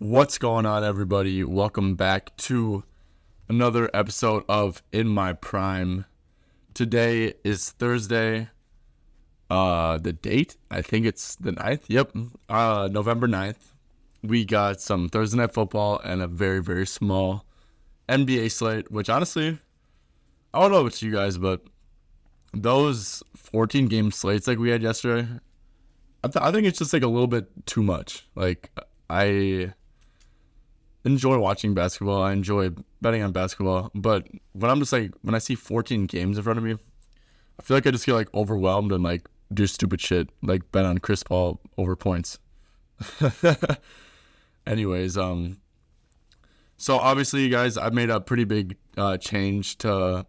What's going on, everybody? Welcome back to another episode of In My Prime. Today is Thursday. Uh, the date, I think it's the 9th. Yep, uh, November 9th. We got some Thursday night football and a very, very small NBA slate, which honestly, I don't know about you guys, but those 14 game slates like we had yesterday, I, th- I think it's just like a little bit too much. Like, I enjoy watching basketball. I enjoy betting on basketball. But when I'm just like when I see 14 games in front of me, I feel like I just get like overwhelmed and like do stupid shit, like bet on Chris Paul over points. Anyways, um, so obviously, you guys, I've made a pretty big uh, change to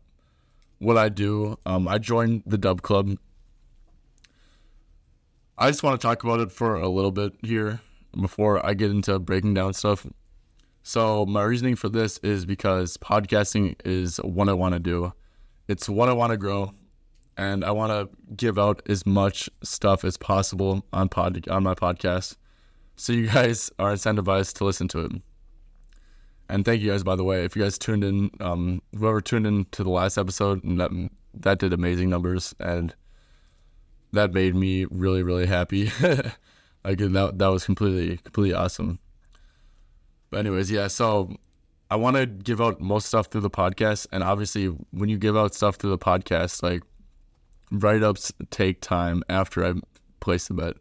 what I do. Um, I joined the Dub Club. I just want to talk about it for a little bit here before I get into breaking down stuff. So my reasoning for this is because podcasting is what I want to do. It's what I want to grow, and I want to give out as much stuff as possible on pod on my podcast, so you guys are incentivized to listen to it. And thank you guys, by the way, if you guys tuned in, um, whoever tuned in to the last episode, that that did amazing numbers, and that made me really really happy. like that that was completely completely awesome. But anyways, yeah. So I want to give out most stuff through the podcast, and obviously, when you give out stuff through the podcast, like write ups take time after I place the bet.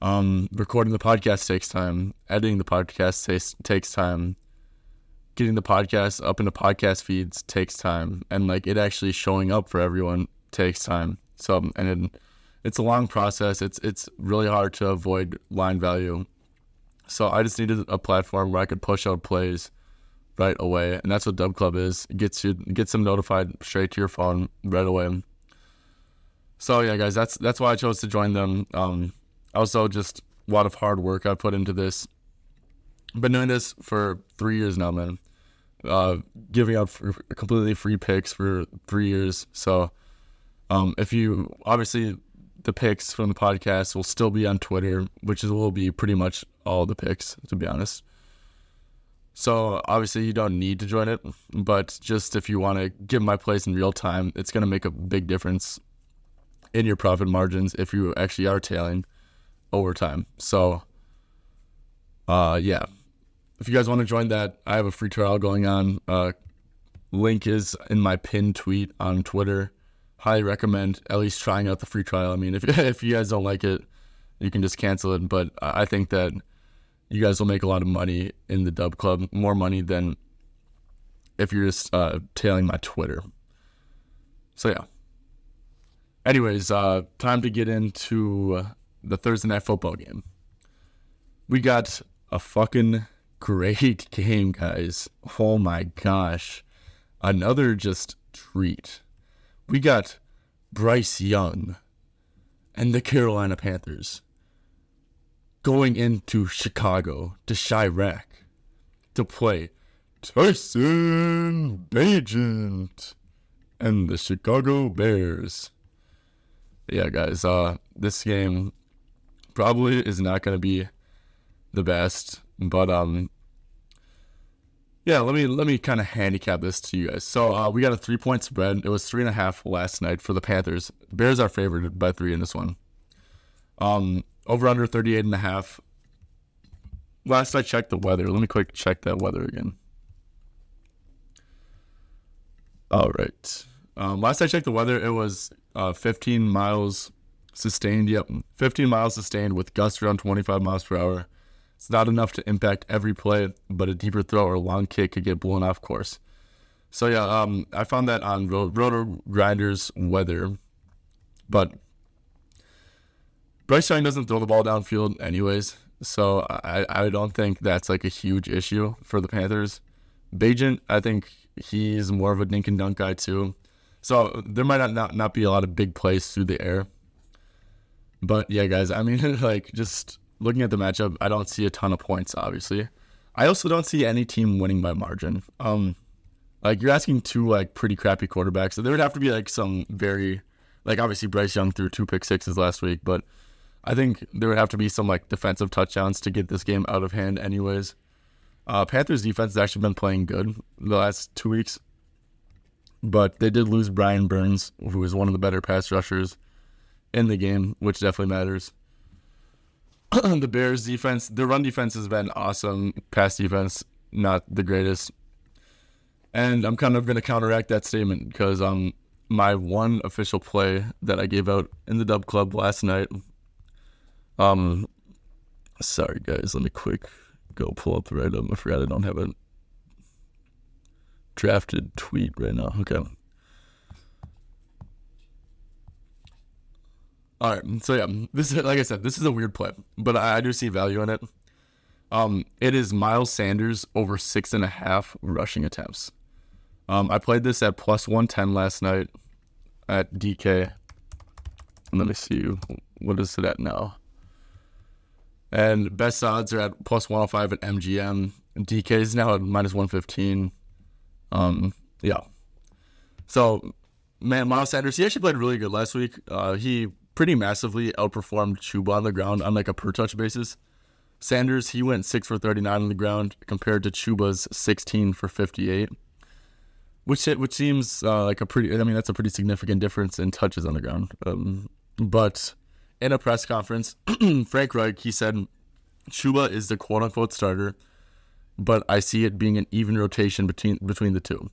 Um, recording the podcast takes time. Editing the podcast takes takes time. Getting the podcast up into podcast feeds takes time, and like it actually showing up for everyone takes time. So, and it, it's a long process. It's it's really hard to avoid line value so I just needed a platform where I could push out plays right away, and that's what Dub Club is. It gets you gets them notified straight to your phone right away. So yeah, guys, that's that's why I chose to join them. Um, also, just a lot of hard work I put into this. Been doing this for three years now, man. Uh, giving out completely free picks for three years. So, um, if you obviously the picks from the podcast will still be on Twitter, which will be pretty much all the picks, to be honest. So obviously you don't need to join it, but just if you want to give my place in real time, it's going to make a big difference in your profit margins if you actually are tailing over time. So, uh, yeah, if you guys want to join that, I have a free trial going on. Uh, link is in my pinned tweet on Twitter highly recommend at least trying out the free trial. I mean, if if you guys don't like it, you can just cancel it. But I think that you guys will make a lot of money in the Dub Club, more money than if you're just uh, tailing my Twitter. So yeah. Anyways, uh, time to get into the Thursday night football game. We got a fucking great game, guys. Oh my gosh. Another just treat we got Bryce Young and the Carolina Panthers going into Chicago to Chiraq to play Tyson Bagent and the Chicago Bears. Yeah, guys, uh, this game probably is not going to be the best, but um, yeah, let me let me kind of handicap this to you guys. So uh, we got a three point spread. It was three and a half last night for the Panthers. Bears are favored by three in this one. Um, over under 38 and a half. Last I checked the weather. Let me quick check that weather again. All right. Um, last I checked the weather, it was uh, 15 miles sustained. Yep, 15 miles sustained with gusts around 25 miles per hour. It's not enough to impact every play, but a deeper throw or a long kick could get blown off course. So yeah, um, I found that on Roto Grinders Weather, but Bryce Young doesn't throw the ball downfield anyways, so I, I don't think that's like a huge issue for the Panthers. Bagent, I think he's more of a dink and dunk guy too. So there might not, not, not be a lot of big plays through the air. But yeah, guys, I mean, like, just looking at the matchup, I don't see a ton of points. Obviously, I also don't see any team winning by margin. Um, like you're asking two like pretty crappy quarterbacks, so there would have to be like some very, like obviously Bryce Young threw two pick sixes last week, but I think there would have to be some like defensive touchdowns to get this game out of hand, anyways. Uh, Panthers defense has actually been playing good the last two weeks, but they did lose Brian Burns, who is one of the better pass rushers in the game, which definitely matters. the Bears defense, their run defense has been awesome. Pass defense, not the greatest. And I'm kind of going to counteract that statement because um, my one official play that I gave out in the Dub Club last night. Um, sorry guys, let me quick go pull up the right up. I forgot I don't have a drafted tweet right now. Okay. All right. So yeah, this is like I said, this is a weird play, but I, I do see value in it. Um, it is Miles Sanders over six and a half rushing attempts. Um, I played this at plus one ten last night at DK. Let me see what is it at now. And best odds are at plus 105 at MGM. DK is now at minus 115. Um, yeah. So, man, Miles Sanders, he actually played really good last week. Uh, he pretty massively outperformed Chuba on the ground on like a per touch basis. Sanders, he went 6 for 39 on the ground compared to Chuba's 16 for 58. Which which seems uh, like a pretty I mean that's a pretty significant difference in touches on the ground. Um, but in a press conference, Frank Reich he said Chuba is the quote unquote starter, but I see it being an even rotation between between the two.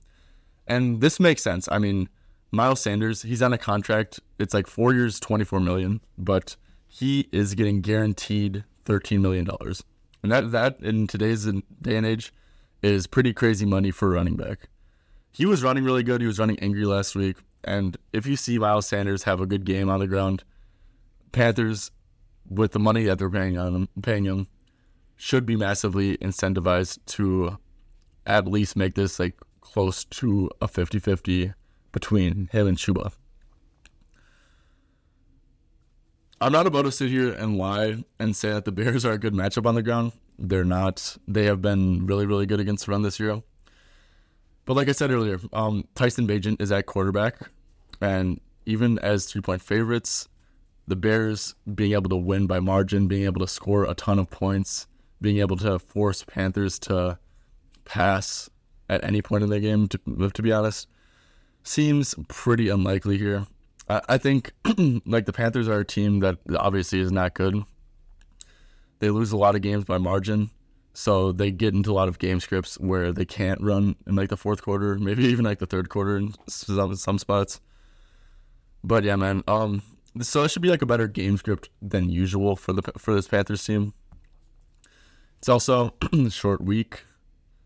And this makes sense. I mean, Miles Sanders, he's on a contract. It's like four years, twenty four million, but he is getting guaranteed thirteen million dollars, and that that in today's day and age is pretty crazy money for a running back. He was running really good. He was running angry last week, and if you see Miles Sanders have a good game on the ground, Panthers, with the money that they're paying on him, paying him, should be massively incentivized to at least make this like close to a 50-50 between him and Chuba. I'm not about to sit here and lie and say that the Bears are a good matchup on the ground. They're not. They have been really, really good against the run this year. But like I said earlier, um, Tyson Bagent is at quarterback, and even as three point favorites, the Bears being able to win by margin, being able to score a ton of points, being able to force Panthers to pass at any point in the game, to, to be honest, seems pretty unlikely here. I, I think like the Panthers are a team that obviously is not good. They lose a lot of games by margin, so they get into a lot of game scripts where they can't run in like the fourth quarter, maybe even like the third quarter in some some spots. But yeah, man. Um, so it should be like a better game script than usual for the for this Panthers team. It's also a short week.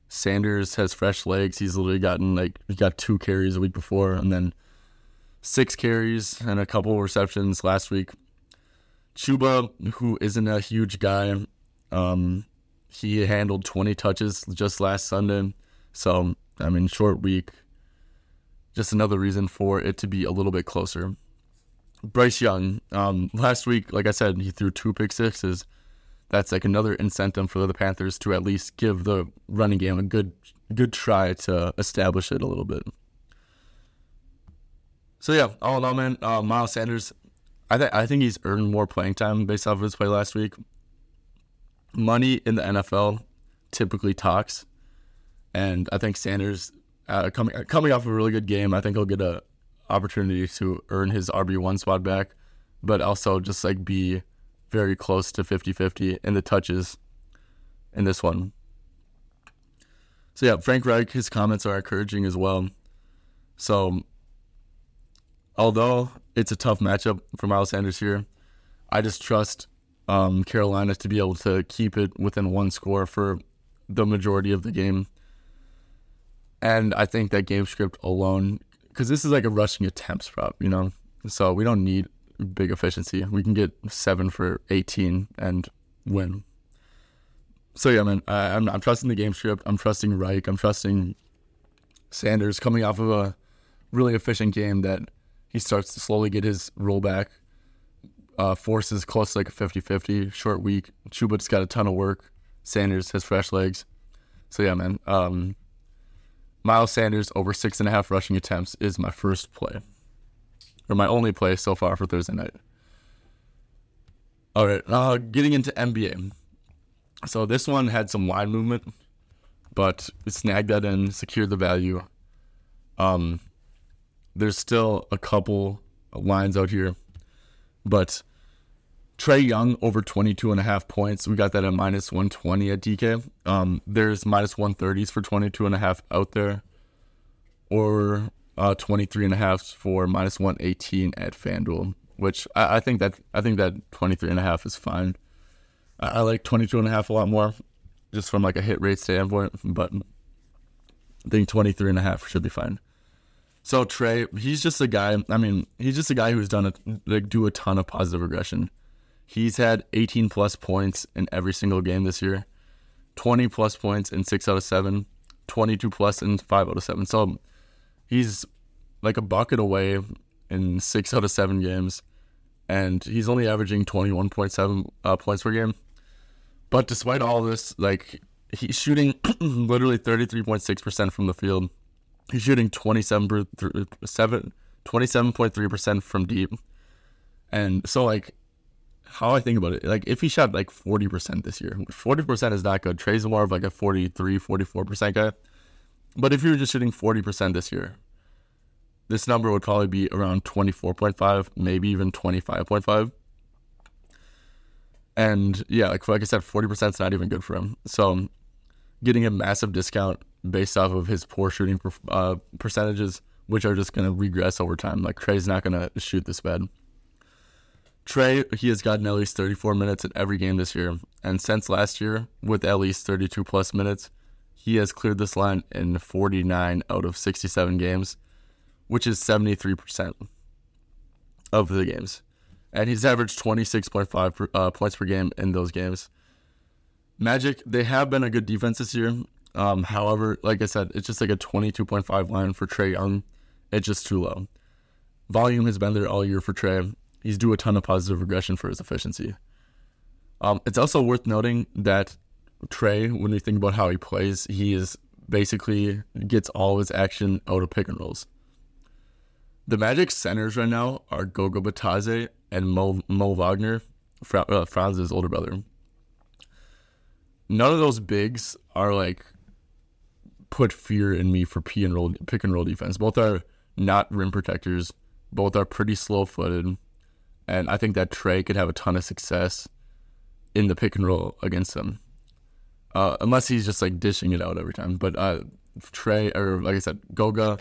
Sanders has fresh legs. He's literally gotten like he got two carries a week before, and then six carries and a couple receptions last week. Chuba, who isn't a huge guy, um, he handled 20 touches just last Sunday. So, I mean, short week. Just another reason for it to be a little bit closer. Bryce Young, um, last week, like I said, he threw two pick sixes. That's like another incentive for the Panthers to at least give the running game a good good try to establish it a little bit. So yeah, all in all, man, uh, Miles Sanders, I think I think he's earned more playing time based off of his play last week money in the NFL typically talks, and I think Sanders uh, coming coming off a really good game, I think he'll get a opportunity to earn his RB one spot back, but also just like be very close to 50-50 in the touches in this one. So yeah, Frank Reich, his comments are encouraging as well. So although it's a tough matchup for Miles Sanders here, I just trust um, Carolina to be able to keep it within one score for the majority of the game. And I think that game script alone, because this is like a rushing attempts prop, you know, so we don't need big efficiency. We can get seven for 18 and win. So yeah, man, I, I'm I'm trusting the game script. I'm trusting Reich. I'm trusting Sanders coming off of a really efficient game that he starts to slowly get his role back uh, Force is close to like a 50 50, short week. Chuba's got a ton of work. Sanders has fresh legs. So, yeah, man. Um, Miles Sanders over six and a half rushing attempts is my first play, or my only play so far for Thursday night. All right, uh, getting into NBA. So this one had some line movement, but we snagged that in, secured the value. Um, there's still a couple lines out here, but Trae Young over 22 and a half points. We got that at minus 120 at DK. Um, there's minus 130s for 22 and a half out there, or uh, 23 and a half for minus 118 at FanDuel, which I, I think that I think that 23 and a half is fine. I, I like 22 and a half a lot more, just from like a hit rate standpoint, but I think 23 and a half should be fine. So Trae, he's just a guy. I mean, he's just a guy who's done a, like do a ton of positive regression. He's had 18 plus points in every single game this year, 20 plus points in six out of seven, 22 plus in five out of seven. So he's like a bucket away in six out of seven games, and he's only averaging 21.7 uh, points per game. But despite all this, like he's shooting literally 33.6% from the field. He's shooting 27, 27.3% from deep. And so, like, how I think about it, like, if he shot like 40% this year, 40% is not good. Trae's more of like a 43, 44% guy. But if you were just shooting 40% this year, this number would probably be around 24.5, maybe even 25.5. And yeah, like, like I said, 40% is not even good for him. So getting a massive discount based off of his poor shooting uh, percentages, which are just going to regress over time. Like Trae's not going to shoot this bad. Trae, he has gotten at least 34 minutes in every game this year. And since last year, with at least 32 plus minutes, he has cleared this line in 49 out of 67 games, which is 73% of the games. And he's averaged 26.5 per, uh, points per game in those games. Magic, they have been a good defense this year. Um, however, like I said, it's just like a 22.5 line for Trae Young. It's just too low. Volume has been there all year for Trae. He's due a ton of positive regression for his efficiency. Um, it's also worth noting that Trae, when you think about how he plays, he is basically gets all his action out of pick and rolls. The Magic centers right now are Goga Bitadze and Mo, Mo Wagner, Fra- uh, Franz's older brother. None of those bigs are like put fear in me for and roll pick and roll defense. Both are not rim protectors. Both are pretty slow footed. And I think that Trae could have a ton of success in the pick and roll against them. Uh, unless he's just like dishing it out every time. But uh, Trae, or like I said, Goga,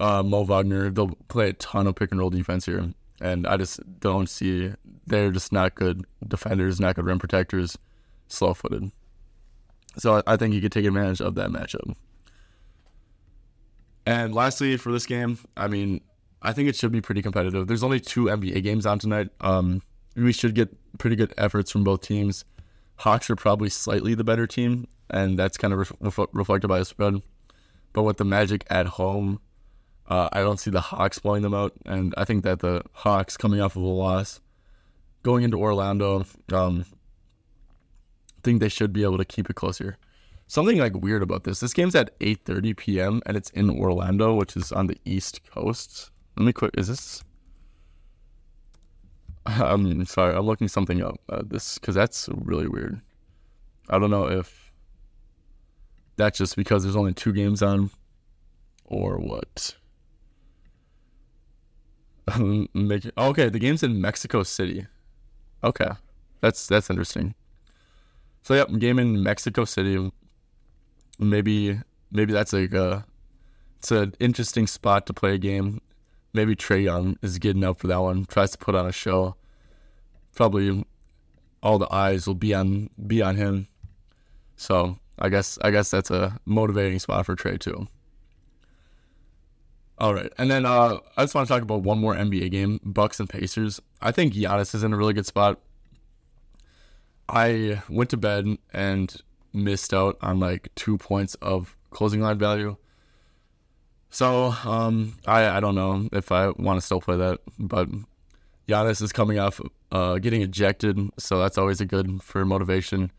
uh, Mo Wagner, they'll play a ton of pick and roll defense here. And I just don't see, they're just not good defenders, not good rim protectors, slow footed. So I think he could take advantage of that matchup. And lastly, for this game, I mean, I think it should be pretty competitive. There's only two NBA games on tonight. Um, we should get pretty good efforts from both teams. Hawks are probably slightly the better team, and that's kind of ref- reflected by the spread. But with the Magic at home, uh, I don't see the Hawks blowing them out, and I think that the Hawks coming off of a loss, going into Orlando, um, think they should be able to keep it close here. Something like weird about this. This game's at 8:30 p.m. and it's in Orlando, which is on the East Coast. Let me quick. Is this? I'm sorry. I'm looking something up. Uh, this because that's really weird. I don't know if that's just because there's only two games on, or what. Make it, okay, the game's in Mexico City. Okay, that's that's interesting. So yep, game in Mexico City. Maybe maybe that's like a it's an interesting spot to play a game. Maybe Trae Young is getting up for that one. Tries to put on a show. Probably all the eyes will be on be on him. So I guess I guess that's a motivating spot for Trae too. All right, and then uh, I just want to talk about one more NBA game: Bucks and Pacers. I think Giannis is in a really good spot. I went to bed and missed out on like two points of closing line value. So um, I I don't know if I want to still play that, but Giannis is coming off uh, getting ejected, so that's always a good for motivation.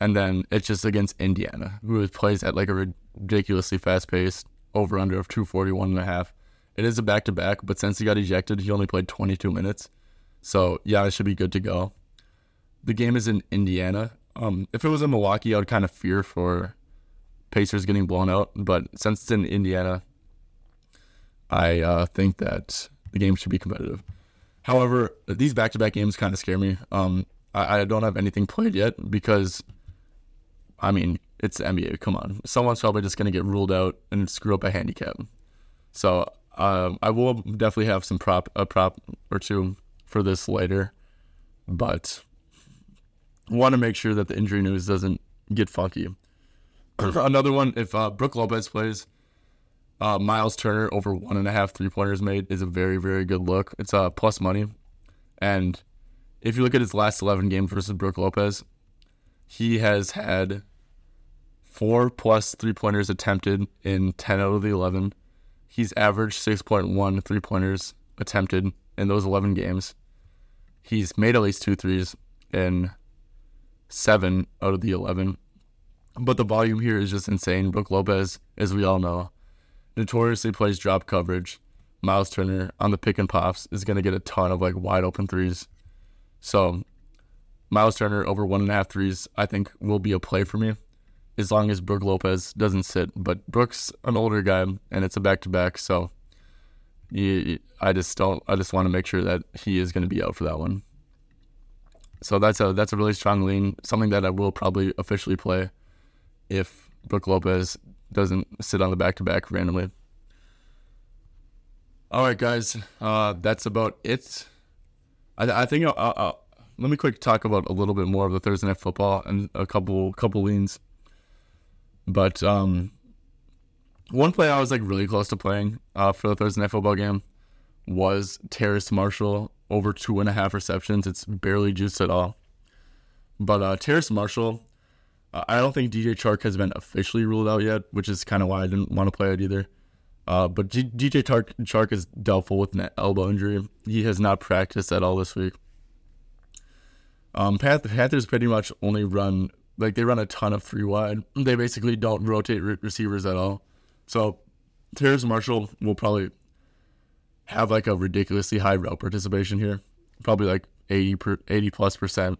And then it's just against Indiana, who plays at like a ridiculously fast pace, over under of 241 and a half. It is a back to back, but since he got ejected, he only played 22 minutes. So it should be good to go. the game is in Indiana. Um, if it was in Milwaukee, I would kind of fear for Pacers getting blown out. But since it's in Indiana, I uh, think that the game should be competitive. However, these back-to-back games kind of scare me. Um, I, I don't have anything played yet because, I mean, it's NBA. Come on, someone's probably just gonna get ruled out and screw up a handicap. So um, I will definitely have some prop a prop or two for this later, but want to make sure that the injury news doesn't get funky. Another one, if uh, Brook Lopez plays, uh, Miles Turner over one and a half three pointers made is a very very good look. It's uh, plus money, and if you look at his last eleven games versus Brook Lopez, he has had four plus three pointers attempted in ten out of the eleven. He's averaged 6.1 three pointers attempted in those 11 games. He's made at least two threes in seven out of the 11. But the volume here is just insane. Brook Lopez, as we all know, notoriously plays drop coverage. Miles Turner on the pick and pops is going to get a ton of like wide open threes. So, Miles Turner over one and a half threes, I think, will be a play for me as long as Brook Lopez doesn't sit. But Brook's an older guy, and it's a back to back, so he, I just don't. I just want to make sure that he is going to be out for that one. So that's a that's a really strong lean. Something that I will probably officially play if Brook Lopez doesn't sit on the back to back randomly. All right, guys, uh, that's about it. I, I think I'll, I'll, let me quick talk about a little bit more of the Thursday night football and a couple couple leans. But um, one play I was like really close to playing uh, for the Thursday night football game was Terrace Marshall over two and a half receptions. It's barely juiced at all. But uh, Terrace Marshall, uh, I don't think DJ Chark has been officially ruled out yet, which is kind of why I didn't want to play it either. Uh, but G- DJ Chark, Chark is doubtful with an elbow injury. He has not practiced at all this week. Um, Panthers pretty much only run like they run a ton of three wide. They basically don't rotate re- receivers at all. So Terrace Marshall will probably have like a ridiculously high route participation here, probably like 80 per, 80 plus percent.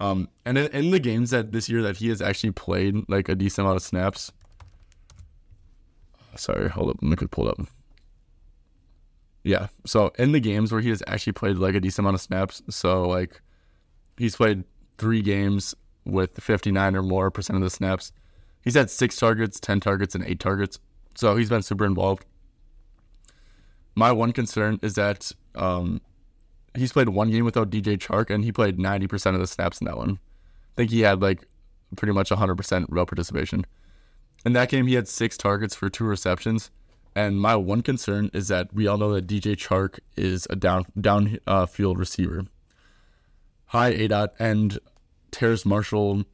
Um, and in, in the games that this year that he has actually played like a decent amount of snaps. Sorry, hold up, let me quick pull up. Yeah, so in the games where he has actually played like a decent amount of snaps, so like he's played three games with 59 or more percent of the snaps. He's had six targets, 10 targets, and eight targets. So he's been super involved. My one concern is that um, he's played one game without DJ Chark, and he played 90% of the snaps in that one. I think he had like pretty much 100% real participation. In that game, he had six targets for two receptions. And my one concern is that we all know that DJ Chark is a down down uh, field receiver, high A dot, and Terrace Marshall,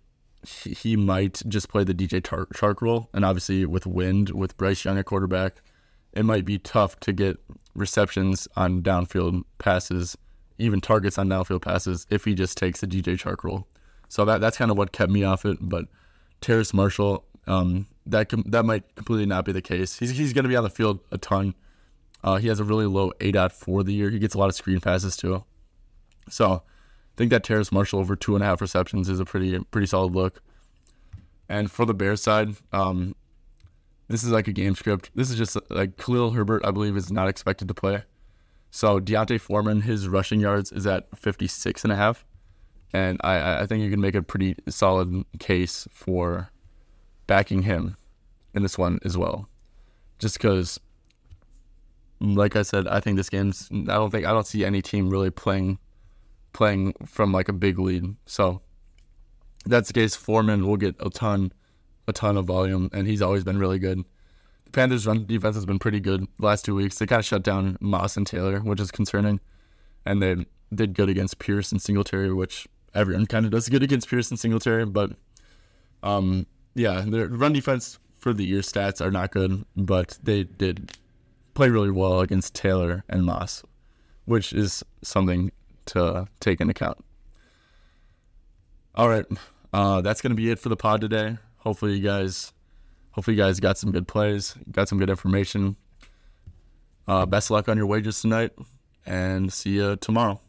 he, he might just play the DJ Tar- Chark role. And obviously, with Wind, with Bryce Young at quarterback, it might be tough to get receptions on downfield passes, even targets on downfield passes, if he just takes the DJ Chark role. So that that's kind of what kept me off it. But Terrace Marshall, um, that com- that might completely not be the case. He's he's going to be on the field a ton. Uh, he has a really low A dot for the year. He gets a lot of screen passes too. So I think that Terrace Marshall over two and a half receptions is a pretty pretty solid look. And for the Bears side, um, this is like a game script. This is just like Khalil Herbert, I believe, is not expected to play. So D'Onta Foreman, his rushing yards is at 56 and a half. And I, I think you can make a pretty solid case for backing him in this one as well. Just because, like I said, I think this game's, I don't think, I don't see any team really playing playing from like a big lead. So that's the case. Foreman will get a ton, a ton of volume, and he's always been really good. The Panthers' run defense has been pretty good the last two weeks. They kind of shut down Moss and Taylor, which is concerning, and they did good against Pierce and Singletary, which everyone kind of does good against Pierce and Singletary. But um, yeah, their run defense for the year stats are not good, but they did play really well against Taylor and Moss, which is something to take into account. All right, uh, that's gonna be it for the pod today. Hopefully, you guys, hopefully, you guys got some good plays, got some good information. Uh, best luck on your wages tonight, and see you tomorrow.